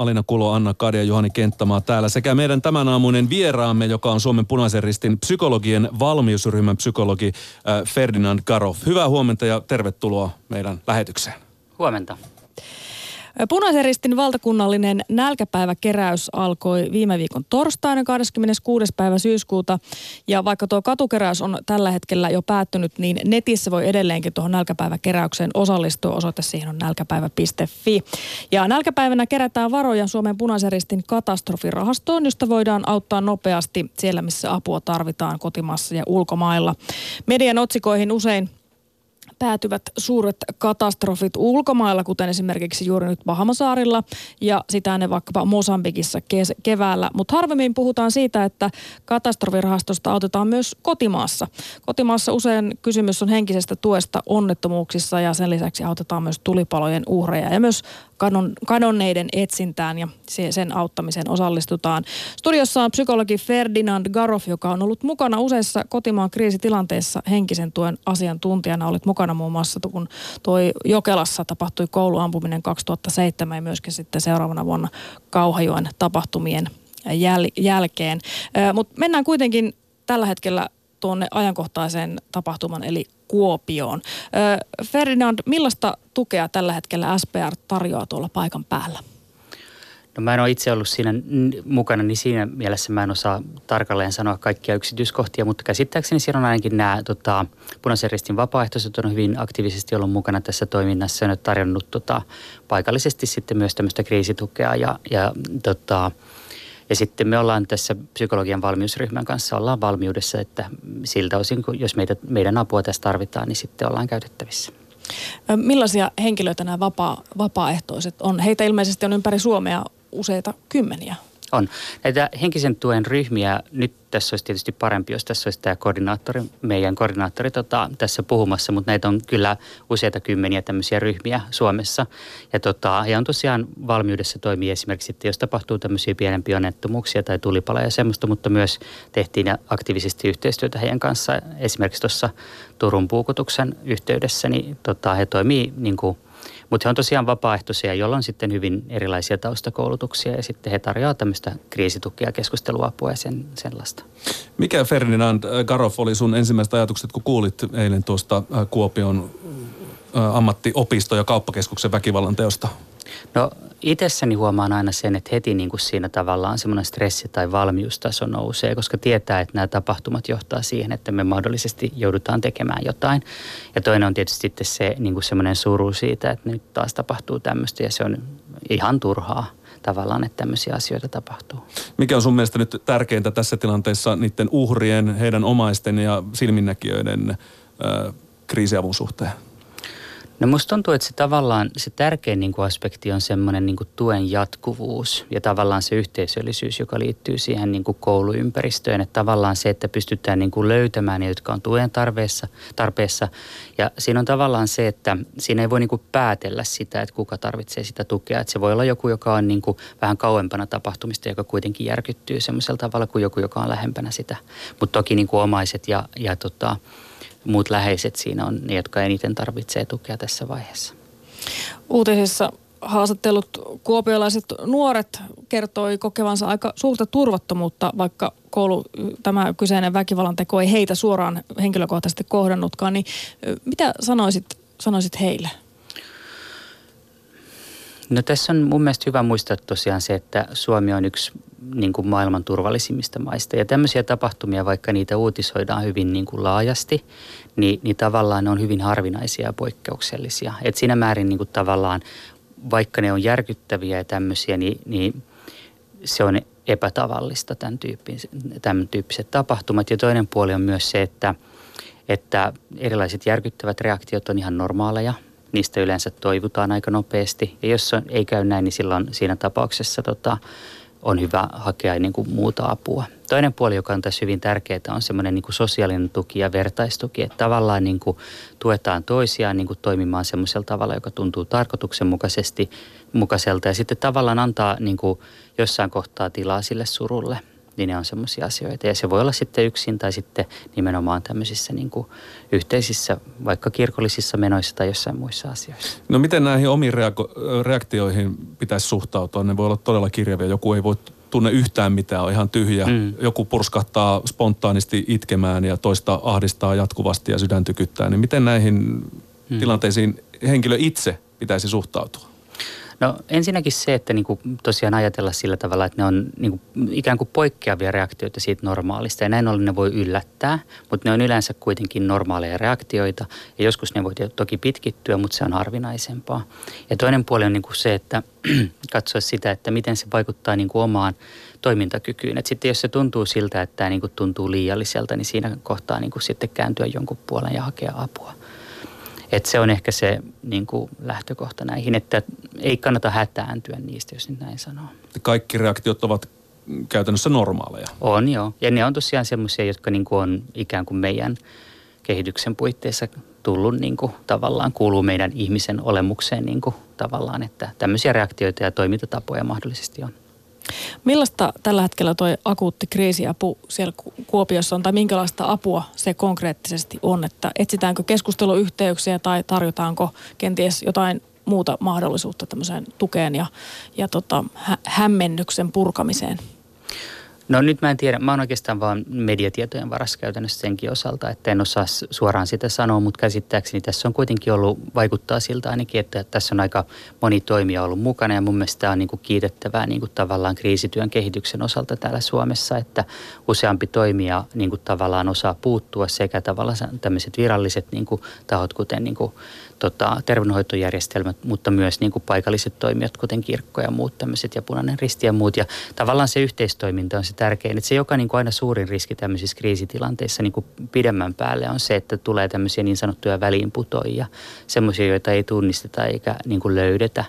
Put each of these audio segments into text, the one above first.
Alina Kulo, Anna Kadia, Juhani Kenttämaa täällä sekä meidän tämän aamuinen vieraamme, joka on Suomen punaisen ristin psykologien valmiusryhmän psykologi äh, Ferdinand Garov. Hyvää huomenta ja tervetuloa meidän lähetykseen. Huomenta. Punaisen ristin valtakunnallinen nälkäpäiväkeräys alkoi viime viikon torstaina 26. päivä syyskuuta. Ja vaikka tuo katukeräys on tällä hetkellä jo päättynyt, niin netissä voi edelleenkin tuohon nälkäpäiväkeräykseen osallistua. Osoite siihen on nälkäpäivä.fi. Ja nälkäpäivänä kerätään varoja Suomen punaisen ristin katastrofirahastoon, josta voidaan auttaa nopeasti siellä, missä apua tarvitaan kotimaassa ja ulkomailla. Median otsikoihin usein päätyvät suuret katastrofit ulkomailla, kuten esimerkiksi juuri nyt Bahamasaarilla ja sitä ne vaikkapa Mosambikissa kes- keväällä. Mutta harvemmin puhutaan siitä, että katastrofirahastosta autetaan myös kotimaassa. Kotimaassa usein kysymys on henkisestä tuesta onnettomuuksissa ja sen lisäksi autetaan myös tulipalojen uhreja ja myös kadon, kadonneiden etsintään ja sen auttamiseen osallistutaan. Studiossa on psykologi Ferdinand Garoff, joka on ollut mukana useissa kotimaan kriisitilanteissa henkisen tuen asiantuntijana. Olit mukana muun muassa, kun toi Jokelassa tapahtui kouluampuminen 2007 ja myöskin sitten seuraavana vuonna Kauhajoen tapahtumien jäl- jälkeen. Mutta mennään kuitenkin tällä hetkellä tuonne ajankohtaiseen tapahtuman eli Kuopioon. Ferdinand, millaista tukea tällä hetkellä SPR tarjoaa tuolla paikan päällä? No mä en ole itse ollut siinä mukana, niin siinä mielessä mä en osaa tarkalleen sanoa kaikkia yksityiskohtia, mutta käsittääkseni siellä on ainakin nämä tota, punaisen ristin vapaaehtoiset on hyvin aktiivisesti ollut mukana tässä toiminnassa ja tarjonnut tota, paikallisesti sitten myös tämmöistä kriisitukea ja, ja tota, ja sitten me ollaan tässä psykologian valmiusryhmän kanssa ollaan valmiudessa, että siltä osin, kun jos meitä, meidän apua tässä tarvitaan, niin sitten ollaan käytettävissä. Millaisia henkilöitä nämä vapaa, vapaaehtoiset on? Heitä ilmeisesti on ympäri Suomea useita kymmeniä. On. Näitä henkisen tuen ryhmiä, nyt tässä olisi tietysti parempi, jos tässä olisi tämä koordinaattori, meidän koordinaattori tota, tässä puhumassa, mutta näitä on kyllä useita kymmeniä tämmöisiä ryhmiä Suomessa. Ja, tota, ja on tosiaan valmiudessa toimii esimerkiksi, että jos tapahtuu tämmöisiä pienempiä onnettomuuksia tai tulipaloja ja semmoista, mutta myös tehtiin aktiivisesti yhteistyötä heidän kanssa. Esimerkiksi tuossa Turun puukotuksen yhteydessä, niin tota, he toimii niin kuin – mutta he on tosiaan vapaaehtoisia, joilla on sitten hyvin erilaisia taustakoulutuksia ja sitten he tarjoavat tämmöistä kriisitukea, keskusteluapua ja sen, sellaista. Mikä Ferdinand Garoff oli sun ensimmäiset ajatukset, kun kuulit eilen tuosta äh, Kuopion äh, ammattiopisto- ja kauppakeskuksen väkivallan teosta? No itsessäni huomaan aina sen, että heti niin kuin siinä tavallaan semmoinen stressi tai valmiustaso nousee, koska tietää, että nämä tapahtumat johtaa siihen, että me mahdollisesti joudutaan tekemään jotain. Ja toinen on tietysti sitten se niin kuin semmoinen suru siitä, että nyt taas tapahtuu tämmöistä ja se on ihan turhaa tavallaan, että tämmöisiä asioita tapahtuu. Mikä on sun mielestä nyt tärkeintä tässä tilanteessa niiden uhrien, heidän omaisten ja silminnäkijöiden äh, kriisiavun suhteen? No musta tuntuu, että se tavallaan se tärkein niin kuin aspekti on semmoinen niin kuin tuen jatkuvuus ja tavallaan se yhteisöllisyys, joka liittyy siihen niin kuin kouluympäristöön. Että tavallaan se, että pystytään niin kuin löytämään ne, jotka on tuen tarpeessa, tarpeessa. Ja siinä on tavallaan se, että siinä ei voi niin kuin päätellä sitä, että kuka tarvitsee sitä tukea. Että se voi olla joku, joka on niin kuin vähän kauempana tapahtumista, joka kuitenkin järkyttyy semmoisella tavalla kuin joku, joka on lähempänä sitä. Mutta toki niin kuin omaiset ja, ja tota, muut läheiset siinä on ne, jotka eniten tarvitsee tukea tässä vaiheessa. Uutisissa haastattelut kuopiolaiset nuoret kertoi kokevansa aika suurta turvattomuutta, vaikka koulu, tämä kyseinen väkivallan teko ei heitä suoraan henkilökohtaisesti kohdannutkaan. Niin mitä sanoisit, sanoisit heille? No tässä on mun mielestä hyvä muistaa tosiaan se, että Suomi on yksi niin kuin maailman turvallisimmista maista. Ja tämmöisiä tapahtumia, vaikka niitä uutisoidaan hyvin niin kuin laajasti, niin, niin tavallaan ne on hyvin harvinaisia ja poikkeuksellisia. Et siinä määrin niin kuin tavallaan, vaikka ne on järkyttäviä ja tämmöisiä, niin, niin se on epätavallista tämän, tyyppiset, tämän tyyppiset tapahtumat. Ja toinen puoli on myös se, että, että erilaiset järkyttävät reaktiot on ihan normaaleja – niistä yleensä toivutaan aika nopeasti. Ja jos on, ei käy näin, niin silloin siinä tapauksessa tota, on hyvä hakea niin kuin muuta apua. Toinen puoli, joka on tässä hyvin tärkeää, on semmoinen niin sosiaalinen tuki ja vertaistuki. Että tavallaan niin kuin tuetaan toisiaan niin kuin toimimaan semmoisella tavalla, joka tuntuu tarkoituksenmukaisesti. Ja sitten tavallaan antaa niin kuin jossain kohtaa tilaa sille surulle. Niin ne on semmoisia asioita. Ja se voi olla sitten yksin tai sitten nimenomaan tämmöisissä niin kuin yhteisissä, vaikka kirkollisissa menoissa tai jossain muissa asioissa. No miten näihin omiin reaktioihin pitäisi suhtautua? Ne voi olla todella kirjavia. Joku ei voi tunne yhtään mitään, on ihan tyhjä. Mm. Joku purskahtaa spontaanisti itkemään ja toista ahdistaa jatkuvasti ja sydän tykyttää. Niin miten näihin mm. tilanteisiin henkilö itse pitäisi suhtautua? No ensinnäkin se, että niin kuin tosiaan ajatella sillä tavalla, että ne on niin kuin ikään kuin poikkeavia reaktioita siitä normaalista. Ja näin ollen ne voi yllättää, mutta ne on yleensä kuitenkin normaaleja reaktioita. Ja joskus ne voi toki pitkittyä, mutta se on harvinaisempaa. Ja toinen puoli on niin kuin se, että katsoa sitä, että miten se vaikuttaa niin kuin omaan toimintakykyyn. Et sitten jos se tuntuu siltä, että tämä niin kuin tuntuu liialliselta, niin siinä kohtaa niin kuin sitten kääntyä jonkun puolen ja hakea apua. Et se on ehkä se niin kuin lähtökohta näihin, että ei kannata hätääntyä niistä, jos nyt näin sanoo. Kaikki reaktiot ovat käytännössä normaaleja. On joo. Ja ne on tosiaan semmoisia, jotka niin kuin on ikään kuin meidän kehityksen puitteissa tullut niin kuin, tavallaan, kuuluu meidän ihmisen olemukseen niin kuin, tavallaan, että tämmöisiä reaktioita ja toimintatapoja mahdollisesti on. Millaista tällä hetkellä tuo akuutti kriisiapu siellä Kuopiossa on, tai minkälaista apua se konkreettisesti on? Että etsitäänkö keskusteluyhteyksiä tai tarjotaanko kenties jotain muuta mahdollisuutta tämmöiseen tukeen ja, ja tota, hä- hämmennyksen purkamiseen? No nyt mä en tiedä, mä oon oikeastaan vaan mediatietojen varassa käytännössä senkin osalta, että en osaa suoraan sitä sanoa, mutta käsittääkseni tässä on kuitenkin ollut, vaikuttaa siltä ainakin, että tässä on aika moni toimija ollut mukana ja mun mielestä tämä on niin kuin kiitettävää niin kuin tavallaan kriisityön kehityksen osalta täällä Suomessa, että useampi toimija niin kuin tavallaan osaa puuttua sekä tavallaan tämmöiset viralliset niin kuin tahot, kuten niin kuin tota, terveydenhoitojärjestelmät, mutta myös niin kuin paikalliset toimijat, kuten kirkko ja muut tämmöiset ja punainen risti ja muut. Ja tavallaan se yhteistoiminta on se tärkein. Että se, joka niin kuin aina suurin riski tämmöisissä kriisitilanteissa niin kuin pidemmän päälle on se, että tulee tämmöisiä niin sanottuja väliinputoja, semmoisia, joita ei tunnisteta eikä niin kuin löydetä.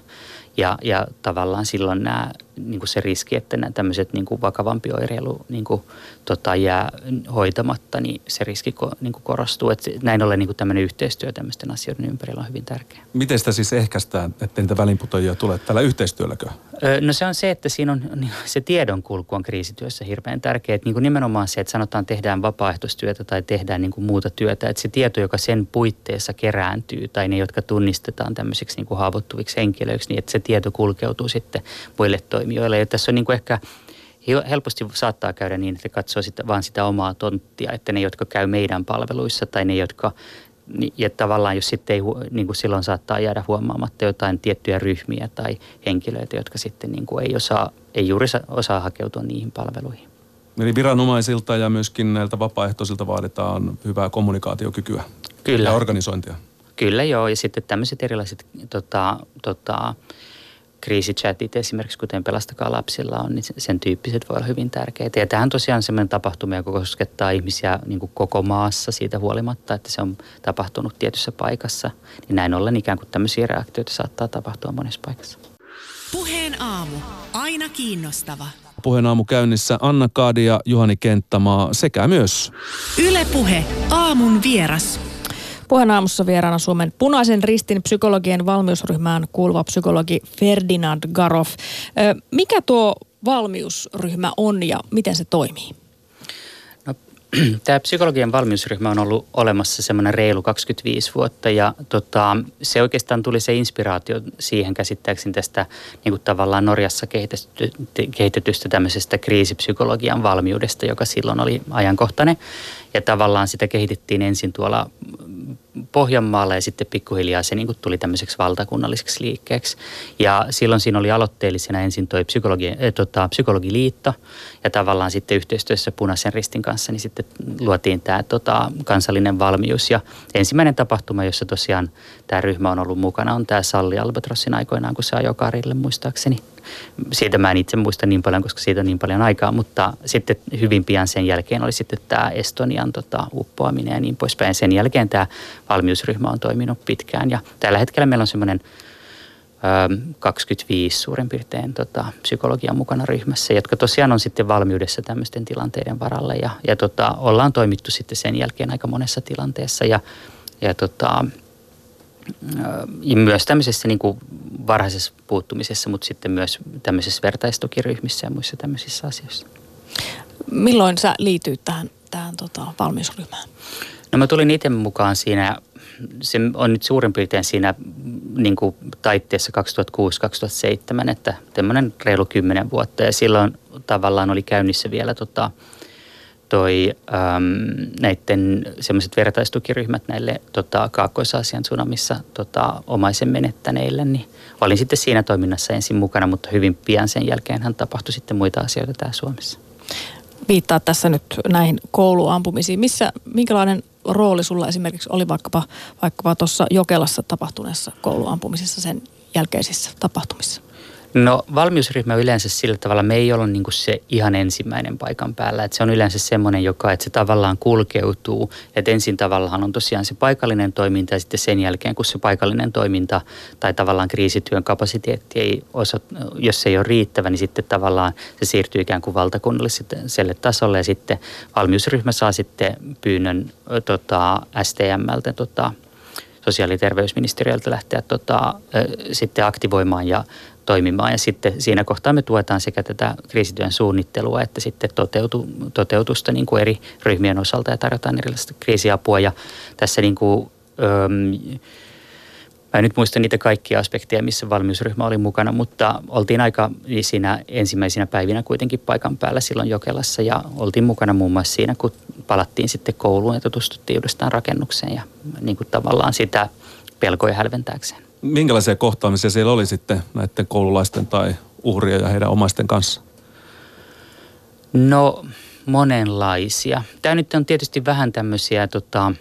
Ja, ja tavallaan silloin nämä, niin kuin se riski, että nämä tämmöiset niin kuin vakavampi oireilu niin kuin, tota, jää hoitamatta, niin se riski niin kuin korostuu. Että näin ollen niin kuin tämmöinen yhteistyö tämmöisten asioiden ympärillä on hyvin tärkeä. Miten sitä siis ehkäistään, että niitä välinputojia tulee tällä yhteistyölläkö? No se on se, että siinä on niin se tiedonkulku on kriisityössä hirveän tärkeä. Että niin kuin nimenomaan se, että sanotaan tehdään vapaaehtoistyötä tai tehdään niin kuin muuta työtä, että se tieto, joka sen puitteissa kerääntyy tai ne, jotka tunnistetaan tämmöisiksi niin kuin haavoittuviksi henkilöiksi, niin että se tieto kulkeutuu sitten muille toimijoille. Ja tässä on niin kuin ehkä helposti saattaa käydä niin, että katsoo sitä, vaan sitä omaa tonttia, että ne, jotka käy meidän palveluissa tai ne, jotka ja tavallaan jos sitten ei, niin kuin silloin saattaa jäädä huomaamatta jotain tiettyjä ryhmiä tai henkilöitä, jotka sitten niin kuin ei, osaa, ei juuri osaa hakeutua niihin palveluihin. Eli viranomaisilta ja myöskin näiltä vapaaehtoisilta vaaditaan hyvää kommunikaatiokykyä Kyllä. ja organisointia. Kyllä joo, ja sitten tämmöiset erilaiset tota, tota, kriisichatit esimerkiksi, kuten Pelastakaa lapsilla on, niin sen tyyppiset voi olla hyvin tärkeitä. Ja tämähän tosiaan sellainen tapahtuma, joka koskettaa ihmisiä niin kuin koko maassa siitä huolimatta, että se on tapahtunut tietyssä paikassa. Niin näin ollen ikään kuin tämmöisiä reaktioita saattaa tapahtua monessa paikassa. Puheen aamu. Aina kiinnostava. Puheen aamu käynnissä Anna Kaadi ja Juhani Kenttämaa sekä myös Ylepuhe aamun vieras. Puheen aamussa vieraana Suomen punaisen ristin psykologien valmiusryhmään kuuluva psykologi Ferdinand Garoff. Mikä tuo valmiusryhmä on ja miten se toimii? No, tämä psykologian valmiusryhmä on ollut olemassa semmoinen reilu 25 vuotta ja tota, se oikeastaan tuli se inspiraatio siihen käsittääkseni tästä niin kuin tavallaan Norjassa kehitetty, kehitetystä tämmöisestä kriisipsykologian valmiudesta, joka silloin oli ajankohtainen. Ja tavallaan sitä kehitettiin ensin tuolla Pohjanmaalla ja sitten pikkuhiljaa se niin kuin tuli tämmöiseksi valtakunnalliseksi liikkeeksi. Ja silloin siinä oli aloitteellisena ensin toi psykologi, äh, tota, psykologiliitto ja tavallaan sitten yhteistyössä Punaisen ristin kanssa niin sitten luotiin tämä tota, kansallinen valmius. Ja ensimmäinen tapahtuma, jossa tosiaan tämä ryhmä on ollut mukana, on tämä Salli Albatrossin aikoinaan, kun se ajoi Karille muistaakseni siitä mä en itse muista niin paljon, koska siitä on niin paljon aikaa, mutta sitten hyvin pian sen jälkeen oli sitten tämä Estonian tota, uppoaminen ja niin poispäin. Sen jälkeen tämä valmiusryhmä on toiminut pitkään ja tällä hetkellä meillä on semmoinen 25 suurin piirtein tota, psykologian mukana ryhmässä, jotka tosiaan on sitten valmiudessa tämmöisten tilanteiden varalle. Ja, ja tota, ollaan toimittu sitten sen jälkeen aika monessa tilanteessa. Ja, ja tota, ja myös tämmöisessä niin kuin varhaisessa puuttumisessa, mutta sitten myös tämmöisissä vertaistukiryhmissä ja muissa tämmöisissä asioissa. Milloin sä liityit tähän, tähän tota, valmiusryhmään? No mä tulin itse mukaan siinä, se on nyt suurin piirtein siinä niin kuin taitteessa 2006-2007, että tämmöinen reilu kymmenen vuotta. Ja silloin tavallaan oli käynnissä vielä tota, toi äm, näiden semmoiset vertaistukiryhmät näille tota, Kaakkois-Aasian tsunamissa tota, omaisen menettäneille, niin olin sitten siinä toiminnassa ensin mukana, mutta hyvin pian sen jälkeen hän tapahtui sitten muita asioita täällä Suomessa. Viittaa tässä nyt näihin kouluampumisiin. Missä, minkälainen rooli sulla esimerkiksi oli vaikkapa, vaikkapa tuossa Jokelassa tapahtuneessa kouluampumisessa sen jälkeisissä tapahtumissa? No valmiusryhmä yleensä sillä tavalla, me ei ole niin se ihan ensimmäinen paikan päällä. Että se on yleensä semmoinen, joka, että se tavallaan kulkeutuu. Että ensin tavallaan on tosiaan se paikallinen toiminta ja sitten sen jälkeen, kun se paikallinen toiminta tai tavallaan kriisityön kapasiteetti ei osa, jos se ei ole riittävä, niin sitten tavallaan se siirtyy ikään kuin valtakunnalliselle tasolle ja sitten valmiusryhmä saa sitten pyynnön tota, STMltä tota, sosiaali- ja terveysministeriöltä lähteä tota, sitten aktivoimaan ja toimimaan. Ja sitten siinä kohtaa me tuetaan sekä tätä kriisityön suunnittelua että sitten toteutu, toteutusta niin kuin eri ryhmien osalta ja tarjotaan erilaista kriisiapua. Ja tässä niin kuin, öö, Mä en nyt muista niitä kaikkia aspekteja, missä valmiusryhmä oli mukana, mutta oltiin aika siinä ensimmäisinä päivinä kuitenkin paikan päällä silloin Jokelassa ja oltiin mukana muun muassa siinä, kun palattiin sitten kouluun ja tutustuttiin uudestaan rakennukseen ja niin kuin tavallaan sitä pelkoja hälventääkseen minkälaisia kohtaamisia siellä oli sitten näiden koululaisten tai uhrien ja heidän omaisten kanssa? No monenlaisia. Tämä nyt on tietysti vähän tämmöisiä tota,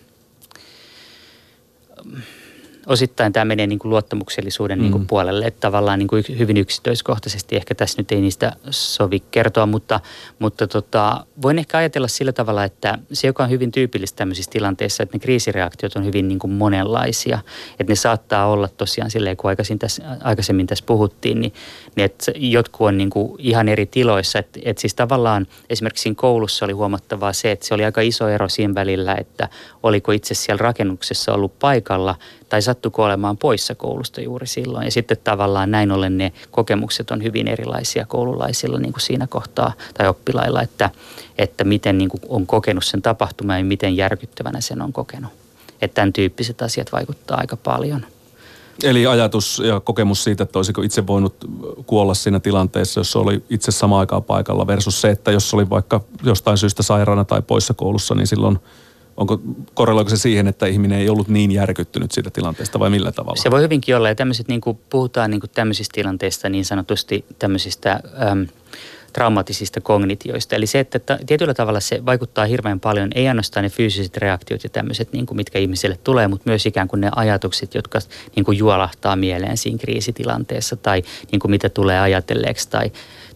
osittain tämä menee niin kuin luottamuksellisuuden mm. niin kuin puolelle, että tavallaan niin kuin hyvin yksityiskohtaisesti ehkä tässä nyt ei niistä sovi kertoa, mutta, mutta tota, voin ehkä ajatella sillä tavalla, että se, joka on hyvin tyypillistä tämmöisissä tilanteissa, että ne kriisireaktiot on hyvin niin kuin monenlaisia, että ne saattaa olla tosiaan silleen, kun aikaisemmin tässä, aikaisemmin tässä puhuttiin, niin, niin että jotkut on niin kuin ihan eri tiloissa, että, että siis tavallaan esimerkiksi siinä koulussa oli huomattavaa se, että se oli aika iso ero siinä välillä, että oliko itse siellä rakennuksessa ollut paikalla tai sattuiko olemaan poissa koulusta juuri silloin. Ja sitten tavallaan näin ollen ne kokemukset on hyvin erilaisia koululaisilla niin kuin siinä kohtaa tai oppilailla, että, että miten niin kuin on kokenut sen tapahtuman ja miten järkyttävänä sen on kokenut. Että tämän tyyppiset asiat vaikuttaa aika paljon. Eli ajatus ja kokemus siitä, että olisiko itse voinut kuolla siinä tilanteessa, jos oli itse sama aikaa paikalla versus se, että jos oli vaikka jostain syystä sairaana tai poissa koulussa, niin silloin – Onko, korreloiko se siihen, että ihminen ei ollut niin järkyttynyt siitä tilanteesta vai millä tavalla? Se voi hyvinkin olla ja tämmöiset, niin kuin puhutaan niin kuin tämmöisistä tilanteista niin sanotusti tämmöisistä äm, traumatisista kognitioista. Eli se, että tietyllä tavalla se vaikuttaa hirveän paljon, ei ainoastaan ne fyysiset reaktiot ja tämmöiset, niin kuin mitkä ihmiselle tulee, mutta myös ikään kuin ne ajatukset, jotka niin kuin juolahtaa mieleen siinä kriisitilanteessa tai niin kuin mitä tulee ajatelleeksi tai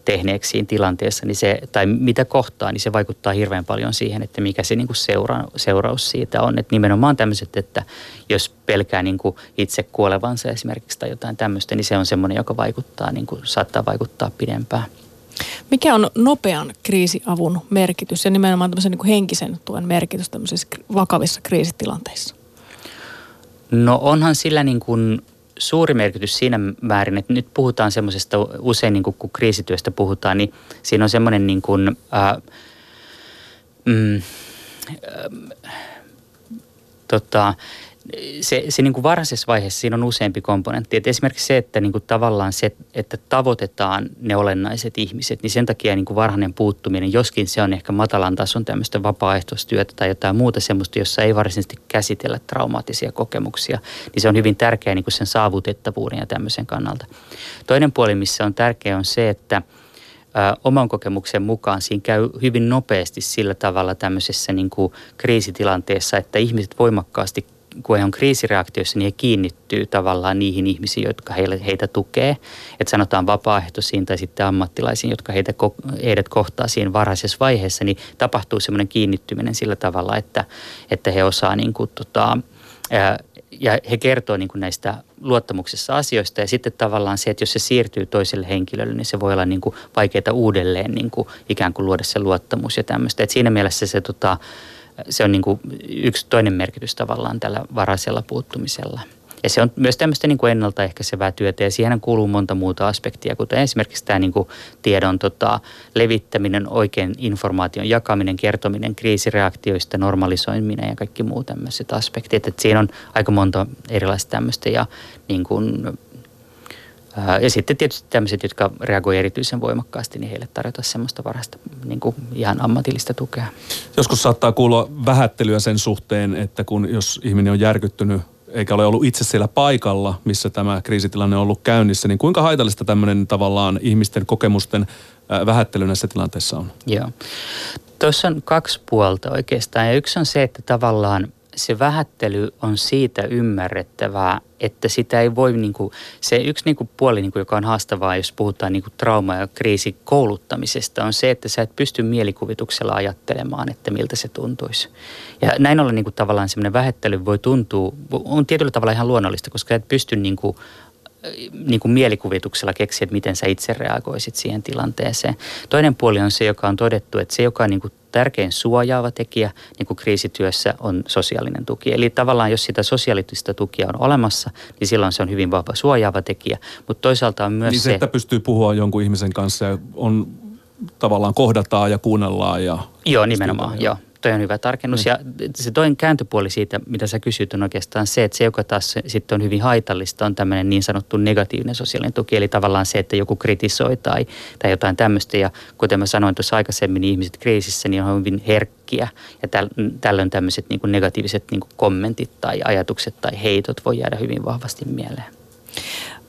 tehneeksi siinä tilanteessa, niin se, tai mitä kohtaa, niin se vaikuttaa hirveän paljon siihen, että mikä se niin kuin seura, seuraus siitä on. Että nimenomaan tämmöiset, että jos pelkää niin kuin itse kuolevansa esimerkiksi tai jotain tämmöistä, niin se on semmoinen, joka vaikuttaa, niin kuin, saattaa vaikuttaa pidempään. Mikä on nopean kriisiavun merkitys ja nimenomaan tämmöisen niin kuin henkisen tuen merkitys tämmöisissä vakavissa kriisitilanteissa? No onhan sillä niin kuin suuri merkitys siinä määrin, että nyt puhutaan semmoisesta, usein niin kuin, kun kriisityöstä puhutaan, niin siinä on semmoinen niin kuin, ää, mm, ää, tota, se, se niin kuin varhaisessa vaiheessa siinä on useampi komponentti. Et esimerkiksi se, että niin kuin tavallaan se, että tavoitetaan ne olennaiset ihmiset, niin sen takia niin kuin varhainen puuttuminen, joskin se on ehkä matalan tason tämmöistä vapaaehtoistyötä tai jotain muuta semmoista, jossa ei varsinaisesti käsitellä traumaattisia kokemuksia, niin se on hyvin tärkeää niin kuin sen saavutettavuuden ja tämmöisen kannalta. Toinen puoli, missä on tärkeä, on se, että – oman kokemuksen mukaan siinä käy hyvin nopeasti sillä tavalla tämmöisessä niin kuin kriisitilanteessa, että ihmiset voimakkaasti kun he on kriisireaktioissa, niin he kiinnittyy tavallaan niihin ihmisiin, jotka heille, heitä tukee. Että sanotaan vapaaehtoisiin tai sitten ammattilaisiin, jotka heitä, heidät kohtaa siinä varhaisessa vaiheessa, niin tapahtuu semmoinen kiinnittyminen sillä tavalla, että, että he osaa niin kuin, tota, ja he kertoo niin kuin näistä luottamuksessa asioista ja sitten tavallaan se, että jos se siirtyy toiselle henkilölle, niin se voi olla niin kuin vaikeaa uudelleen niin kuin ikään kuin luoda se luottamus ja tämmöistä. Et siinä mielessä se tota, se on niin kuin yksi toinen merkitys tavallaan tällä varaisella puuttumisella. Ja se on myös tämmöistä niin kuin ennaltaehkäisevää työtä ja siihen kuuluu monta muuta aspektia, kuten esimerkiksi tämä niin kuin tiedon tota, levittäminen, oikein informaation jakaminen, kertominen kriisireaktioista, normalisoiminen ja kaikki muut tämmöiset aspektit. Et siinä on aika monta erilaista tämmöistä ja niin kuin ja sitten tietysti tämmöiset, jotka reagoivat erityisen voimakkaasti, niin heille tarjota semmoista varhaista niin kuin ihan ammatillista tukea. Joskus saattaa kuulla vähättelyä sen suhteen, että kun jos ihminen on järkyttynyt eikä ole ollut itse siellä paikalla, missä tämä kriisitilanne on ollut käynnissä, niin kuinka haitallista tämmöinen tavallaan ihmisten kokemusten vähättely näissä tilanteissa on? Joo. Tuossa on kaksi puolta oikeastaan. Ja yksi on se, että tavallaan se vähättely on siitä ymmärrettävää, että sitä ei voi, niin kuin, se yksi niin kuin puoli, niin kuin, joka on haastavaa, jos puhutaan niin kuin trauma- ja kriisikouluttamisesta, on se, että sä et pysty mielikuvituksella ajattelemaan, että miltä se tuntuisi. Ja näin ollen niin kuin, tavallaan semmoinen vähättely voi tuntua, on tietyllä tavalla ihan luonnollista, koska et pysty niin kuin, niin kuin mielikuvituksella keksiä, että miten sä itse reagoisit siihen tilanteeseen. Toinen puoli on se, joka on todettu, että se, joka on niin kuin tärkein suojaava tekijä niin kuin kriisityössä on sosiaalinen tuki. Eli tavallaan jos sitä sosiaalista tukia on olemassa, niin silloin se on hyvin vahva suojaava tekijä. Mutta toisaalta on myös niin se, se... että pystyy puhua jonkun ihmisen kanssa ja on tavallaan kohdataan ja kuunnellaan ja... Joo, nimenomaan, joo toi on hyvä tarkennus. Mm. Ja se toinen kääntöpuoli siitä, mitä sä kysyt, on oikeastaan se, että se, joka taas sitten on hyvin haitallista, on tämmöinen niin sanottu negatiivinen sosiaalinen tuki. Eli tavallaan se, että joku kritisoi tai, tai jotain tämmöistä. Ja kuten mä sanoin tuossa aikaisemmin, niin ihmiset kriisissä niin on hyvin herkkiä. Ja täl, tällöin tämmöiset niin negatiiviset niin kommentit tai ajatukset tai heitot voi jäädä hyvin vahvasti mieleen.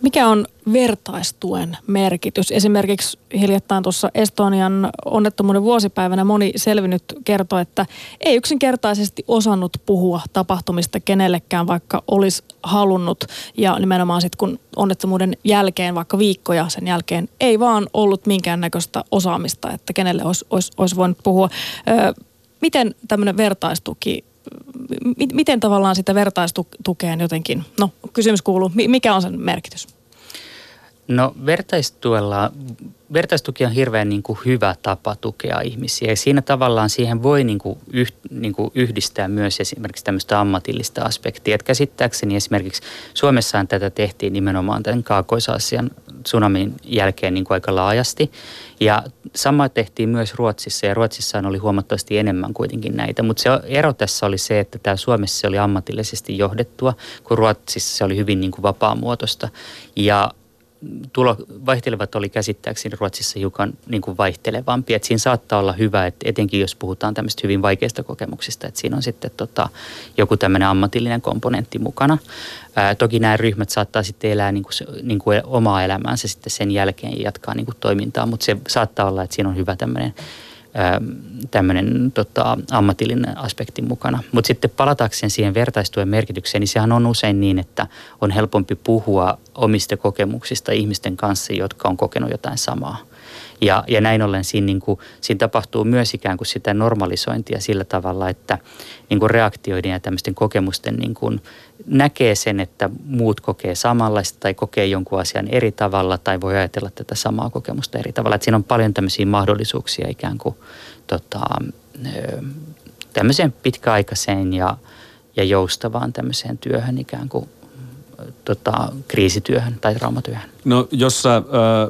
Mikä on vertaistuen merkitys? Esimerkiksi hiljattain tuossa Estonian onnettomuuden vuosipäivänä moni selvinnyt kertoi, että ei yksinkertaisesti osannut puhua tapahtumista kenellekään, vaikka olisi halunnut. Ja nimenomaan sitten kun onnettomuuden jälkeen, vaikka viikkoja sen jälkeen, ei vaan ollut minkäännäköistä osaamista, että kenelle olisi, olisi, olisi voinut puhua. Ö, miten tämmöinen vertaistuki miten tavallaan sitä vertaistukeen jotenkin, no kysymys kuuluu, mikä on sen merkitys? No vertaistuella, vertaistuki on hirveän niin kuin hyvä tapa tukea ihmisiä. Ja siinä tavallaan siihen voi niin kuin yh, niin kuin yhdistää myös esimerkiksi tämmöistä ammatillista aspektia. Et käsittääkseni esimerkiksi Suomessaan tätä tehtiin nimenomaan tämän Kaakois-Aasian tsunamin jälkeen niin kuin aika laajasti. Ja sama tehtiin myös Ruotsissa ja Ruotsissa oli huomattavasti enemmän kuitenkin näitä, mutta se ero tässä oli se, että tämä Suomessa oli ammatillisesti johdettua, kun Ruotsissa se oli hyvin niin kuin vapaamuotoista. Ja tulo, vaihtelevat oli käsittääkseni Ruotsissa hiukan niin kuin vaihtelevampi. Et siinä saattaa olla hyvä, että etenkin jos puhutaan tämmöistä hyvin vaikeista kokemuksista, että siinä on sitten tota, joku tämmöinen ammatillinen komponentti mukana. Ää, toki nämä ryhmät saattaa sitten elää niin kuin, niin kuin omaa elämäänsä sitten sen jälkeen ja jatkaa niin kuin toimintaa, mutta se saattaa olla, että siinä on hyvä tämmöinen tämmöinen tota, ammatillinen aspekti mukana. Mutta sitten palatakseen siihen vertaistuen merkitykseen, niin sehän on usein niin, että on helpompi puhua omista kokemuksista ihmisten kanssa, jotka on kokenut jotain samaa. Ja, ja näin ollen siinä, niin kuin, siinä tapahtuu myös ikään kuin sitä normalisointia sillä tavalla, että niin kuin reaktioiden ja tämmöisten kokemusten niin kuin näkee sen, että muut kokee samanlaista tai kokee jonkun asian eri tavalla tai voi ajatella tätä samaa kokemusta eri tavalla. Että siinä on paljon tämmöisiä mahdollisuuksia ikään kuin tota, tämmöiseen pitkäaikaiseen ja, ja joustavaan tämmöiseen työhön ikään kuin tota, kriisityöhön tai traumatyöhön. No jos sä, äh,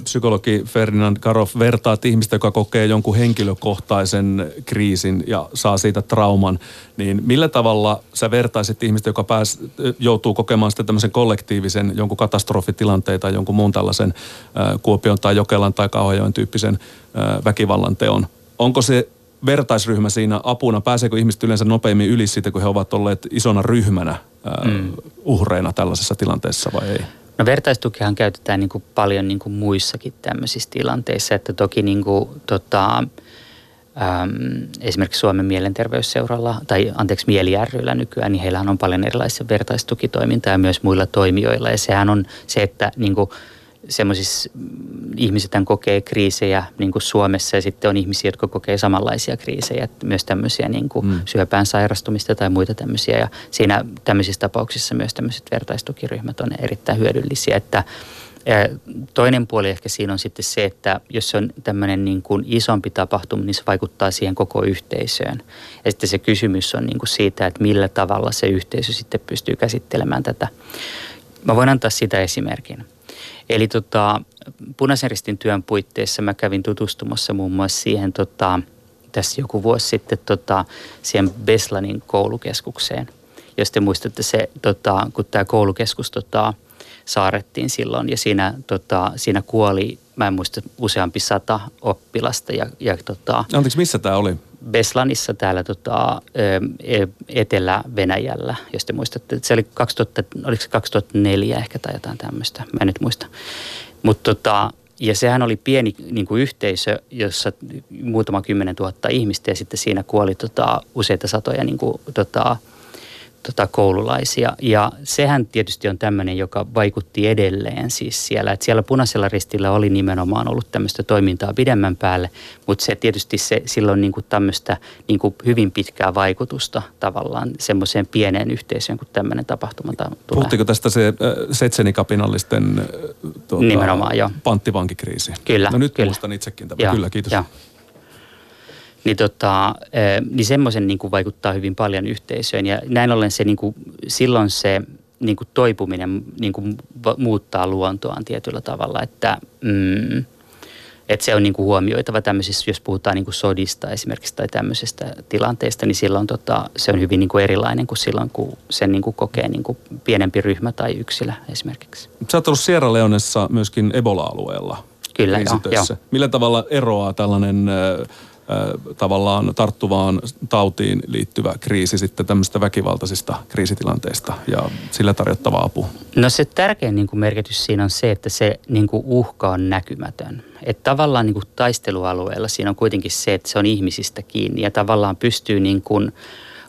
psykologi Ferdinand Karoff, vertaat ihmistä, joka kokee jonkun henkilökohtaisen kriisin ja saa siitä trauman, niin millä tavalla sä vertaisit ihmistä, joka pääs, joutuu kokemaan sitten tämmöisen kollektiivisen jonkun katastrofitilanteen tai jonkun muun tällaisen äh, Kuopion tai Jokelan tai Kauhajoen tyyppisen äh, väkivallan teon? Onko se vertaisryhmä siinä apuna? Pääseekö ihmiset yleensä nopeammin yli siitä, kun he ovat olleet isona ryhmänä mm. uhreina tällaisessa tilanteessa vai ei? No vertaistukihan käytetään niin kuin paljon niin kuin muissakin tämmöisissä tilanteissa, että toki niin kuin, tota, äm, esimerkiksi Suomen mielenterveysseuralla, tai anteeksi Mieli ryllä nykyään, niin heillähän on paljon erilaisia vertaistukitoimintaa ja myös muilla toimijoilla. Ja sehän on se, että niin kuin, semmoisissa mm, ihmiset kokee kriisejä niin kuin Suomessa ja sitten on ihmisiä, jotka kokee samanlaisia kriisejä, myös tämmöisiä niin kuin mm. syöpään sairastumista tai muita tämmöisiä. Ja siinä tämmöisissä tapauksissa myös tämmöiset vertaistukiryhmät on erittäin hyödyllisiä, että Toinen puoli ehkä siinä on sitten se, että jos se on tämmöinen niin kuin isompi tapahtuma, niin se vaikuttaa siihen koko yhteisöön. Ja sitten se kysymys on niin kuin siitä, että millä tavalla se yhteisö sitten pystyy käsittelemään tätä. Mä voin antaa sitä esimerkin. Eli tota, punaisen ristin työn puitteissa mä kävin tutustumassa muun muassa siihen tota, tässä joku vuosi sitten tota, siihen Beslanin koulukeskukseen. Jos te muistatte se, tota, kun tämä koulukeskus tota, saarettiin silloin ja siinä, tota, siinä kuoli, mä en muista, useampi sata oppilasta. Ja, ja tota, Anteeksi, missä tämä oli? Beslanissa täällä tota, e, Etelä-Venäjällä, jos te muistatte. Se oli 2000, oliko se 2004 ehkä tai jotain tämmöistä, mä en nyt muista. Mutta tota, ja sehän oli pieni niin kuin yhteisö, jossa muutama kymmenen tuhatta ihmistä ja sitten siinä kuoli tota, useita satoja niin kuin, tota, tota, koululaisia. Ja sehän tietysti on tämmöinen, joka vaikutti edelleen siis siellä. Että siellä punaisella ristillä oli nimenomaan ollut tämmöistä toimintaa pidemmän päälle, mutta se tietysti se, silloin niin kuin tämmöistä niin kuin hyvin pitkää vaikutusta tavallaan semmoiseen pieneen yhteisöön, kun tämmöinen tapahtuma tulee. Puhuttiko tästä se äh, Setsenikapinallisten äh, tuota, nimenomaan, panttivankikriisi? Kyllä. No nyt kyllä. muistan itsekin tämän. Kyllä, kiitos. Ja. Niin, tota, niin semmoisen niin kuin vaikuttaa hyvin paljon yhteisöön ja näin ollen se niin kuin, silloin se niin kuin toipuminen niin kuin muuttaa luontoaan tietyllä tavalla, että mm, että se on niin kuin huomioitava tämmöisissä, jos puhutaan niin kuin sodista esimerkiksi tai tämmöisestä tilanteesta, niin silloin tota, se on hyvin niin kuin erilainen kuin silloin, kun sen niin kuin kokee niin kuin pienempi ryhmä tai yksilö esimerkiksi. Sä oot ollut Sierra Leonessa myöskin Ebola-alueella. Kyllä, joo, joo. Millä tavalla eroaa tällainen äh, tavallaan tarttuvaan tautiin liittyvä kriisi sitten tämmöistä väkivaltaisista kriisitilanteista ja sillä tarjottava apu? No se tärkein niin kuin merkitys siinä on se, että se niin kuin uhka on näkymätön. Että tavallaan niin kuin taistelualueella siinä on kuitenkin se, että se on ihmisistä kiinni ja tavallaan pystyy niin kuin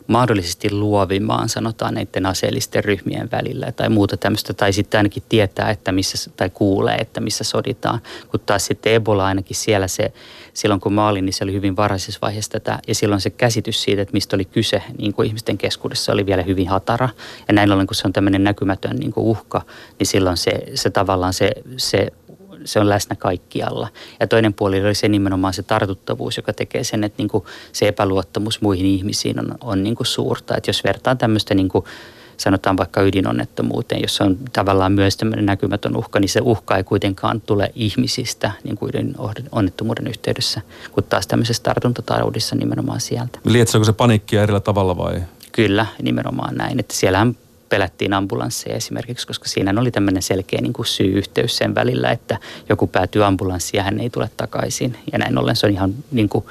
mahdollisesti luovimaan, sanotaan näiden aseellisten ryhmien välillä tai muuta tämmöistä, tai sitten ainakin tietää, että missä, tai kuulee, että missä soditaan. Kun taas sitten Ebola ainakin siellä se, silloin kun mä olin, niin se oli hyvin varhaisessa vaiheessa tätä, ja silloin se käsitys siitä, että mistä oli kyse niin kuin ihmisten keskuudessa oli vielä hyvin hatara. Ja näin ollen, kun se on tämmöinen näkymätön niin kuin uhka, niin silloin se, se tavallaan se, se se on läsnä kaikkialla. Ja toinen puoli oli se nimenomaan se tartuttavuus, joka tekee sen, että niin kuin se epäluottamus muihin ihmisiin on, on niin kuin suurta. Että jos vertaan tämmöistä niin kuin sanotaan vaikka ydinonnettomuuteen, jossa on tavallaan myös tämmöinen näkymätön uhka, niin se uhka ei kuitenkaan tule ihmisistä niin kuin ydinonnettomuuden yhteydessä, kun taas tämmöisessä tartuntataudissa nimenomaan sieltä. Lietsoako se paniikkia erillä tavalla vai? Kyllä, nimenomaan näin. Että siellähän pelättiin ambulansseja esimerkiksi, koska siinä oli tämmöinen selkeä niin kuin syy-yhteys sen välillä, että joku päätyy ambulanssiin ja hän ei tule takaisin. Ja näin ollen se on ihan niin kuin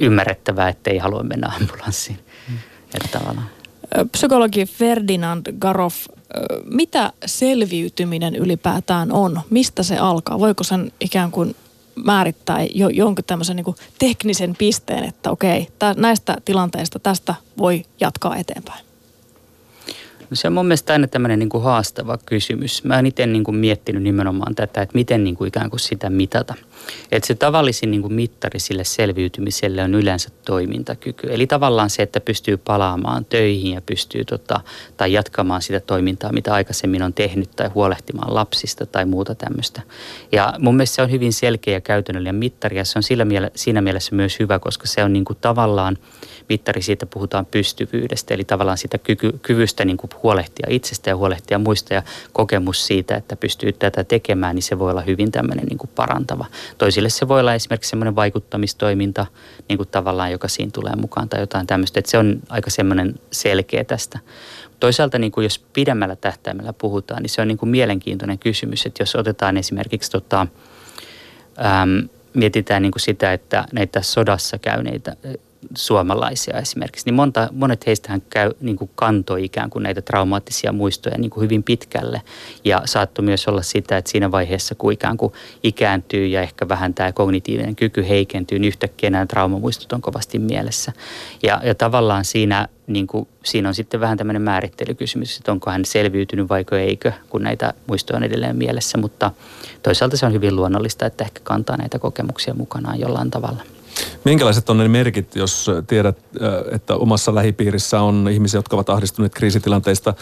ymmärrettävää, että ei halua mennä ambulanssiin. Mm. Että tavallaan. Psykologi Ferdinand Garoff, mitä selviytyminen ylipäätään on? Mistä se alkaa? Voiko sen ikään kuin määrittää jo, jonkun tämmöisen niin teknisen pisteen, että okei, tä, näistä tilanteista tästä voi jatkaa eteenpäin? No se on mun mielestä aina tämmöinen niin kuin haastava kysymys. Mä oon itse niin kuin miettinyt nimenomaan tätä, että miten niin kuin ikään kuin sitä mitata. Että se tavallisin niin kuin mittari sille selviytymiselle on yleensä toimintakyky. Eli tavallaan se, että pystyy palaamaan töihin ja pystyy tota, tai jatkamaan sitä toimintaa, mitä aikaisemmin on tehnyt tai huolehtimaan lapsista tai muuta tämmöistä. Ja mun mielestä se on hyvin selkeä ja käytännöllinen mittari ja se on sillä miele- siinä mielessä myös hyvä, koska se on niin kuin tavallaan – mittari siitä puhutaan pystyvyydestä, eli tavallaan sitä kyky, kyvystä niin kuin huolehtia itsestä ja huolehtia muista ja kokemus siitä, että pystyy tätä tekemään, niin se voi olla hyvin tämmöinen niin kuin parantava. Toisille se voi olla esimerkiksi semmoinen vaikuttamistoiminta niin kuin tavallaan, joka siinä tulee mukaan tai jotain tämmöistä, että se on aika semmoinen selkeä tästä. Toisaalta niin kuin jos pidemmällä tähtäimellä puhutaan, niin se on niin kuin mielenkiintoinen kysymys, että jos otetaan esimerkiksi tota, äm, mietitään niin kuin sitä, että näitä sodassa käyneitä suomalaisia esimerkiksi, niin monta, monet heistähän käy, niin kuin kantoi ikään kuin näitä traumaattisia muistoja niin kuin hyvin pitkälle. Ja saattoi myös olla sitä, että siinä vaiheessa, kun ikään kuin ikääntyy ja ehkä vähän tämä kognitiivinen kyky heikentyy, niin yhtäkkiä nämä traumamuistot on kovasti mielessä. Ja, ja tavallaan siinä, niin kuin, siinä on sitten vähän tämmöinen määrittelykysymys, että onko hän selviytynyt vaiko eikö, kun näitä muistoja on edelleen mielessä. Mutta toisaalta se on hyvin luonnollista, että ehkä kantaa näitä kokemuksia mukanaan jollain tavalla. Minkälaiset on ne merkit, jos tiedät, että omassa lähipiirissä on ihmisiä, jotka ovat ahdistuneet kriisitilanteista,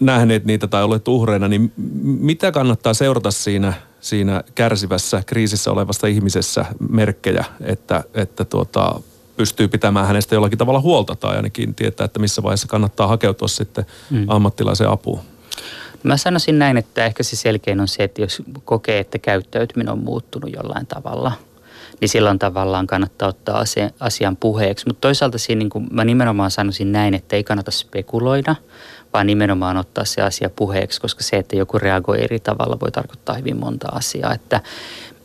nähneet niitä tai olleet uhreina, niin mitä kannattaa seurata siinä, siinä kärsivässä kriisissä olevassa ihmisessä merkkejä, että, että tuota, pystyy pitämään hänestä jollakin tavalla huolta tai ainakin tietää, että missä vaiheessa kannattaa hakeutua sitten mm. ammattilaisen apuun? Mä sanoisin näin, että ehkä se selkein on se, että jos kokee, että käyttäytyminen on muuttunut jollain tavalla, niin silloin tavallaan kannattaa ottaa asian puheeksi. Mutta toisaalta siinä niin kuin mä nimenomaan sanoisin näin, että ei kannata spekuloida, vaan nimenomaan ottaa se asia puheeksi, koska se, että joku reagoi eri tavalla, voi tarkoittaa hyvin monta asiaa. Että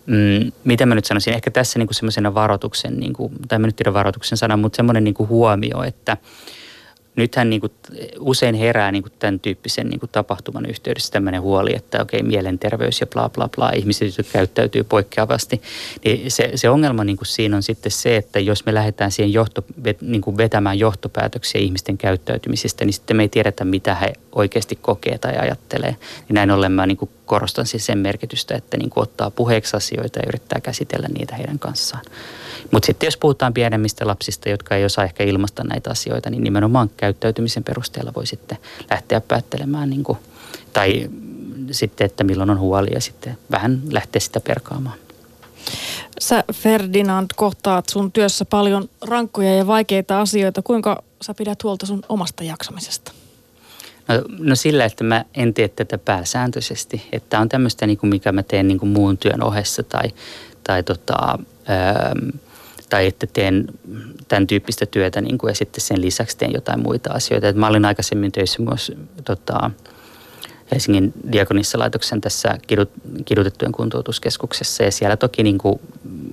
mm, mitä mä nyt sanoisin, ehkä tässä niin semmoisena varoituksen, niin kuin, tai mä nyt tiedän varoituksen sana, mutta semmoinen niin huomio, että – nythän niin kuin usein herää niin kuin tämän tyyppisen niin kuin tapahtuman yhteydessä tämmöinen huoli, että okei, mielenterveys ja bla bla bla, ihmiset käyttäytyy poikkeavasti. Niin se, se ongelma niin kuin siinä on sitten se, että jos me lähdetään siihen johto, niin kuin vetämään johtopäätöksiä ihmisten käyttäytymisestä, niin sitten me ei tiedetä, mitä he oikeasti kokee tai ajattelee. Niin näin ollen mä niin kuin korostan siis sen merkitystä, että niin kuin ottaa puheeksi asioita ja yrittää käsitellä niitä heidän kanssaan. Mutta sitten jos puhutaan pienemmistä lapsista, jotka ei osaa ehkä ilmaista näitä asioita, niin nimenomaan käyttäytymisen perusteella voi sitten lähteä päättelemään niin kuin, tai sitten, että milloin on huoli ja sitten vähän lähteä sitä perkaamaan. Sä Ferdinand kohtaat sun työssä paljon rankkoja ja vaikeita asioita. Kuinka sä pidät huolta sun omasta jaksamisesta? No, no sillä, että mä en tee tätä pääsääntöisesti. Että on tämmöistä, niin kuin mikä mä teen niin kuin muun työn ohessa tai, tai tota, tai että teen tämän tyyppistä työtä niin kuin, ja sitten sen lisäksi teen jotain muita asioita. Et mä olin aikaisemmin töissä myös tota, Helsingin Diakonissalaitoksen tässä kidut, kidutettujen kuntoutuskeskuksessa ja siellä toki niin kuin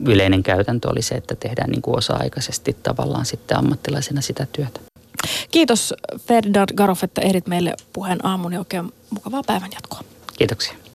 yleinen käytäntö oli se, että tehdään niin kuin osa-aikaisesti tavallaan sitten ammattilaisena sitä työtä. Kiitos Ferdinand Garoff, että ehdit meille puheen aamun ja oikein mukavaa päivän jatkoa. Kiitoksia.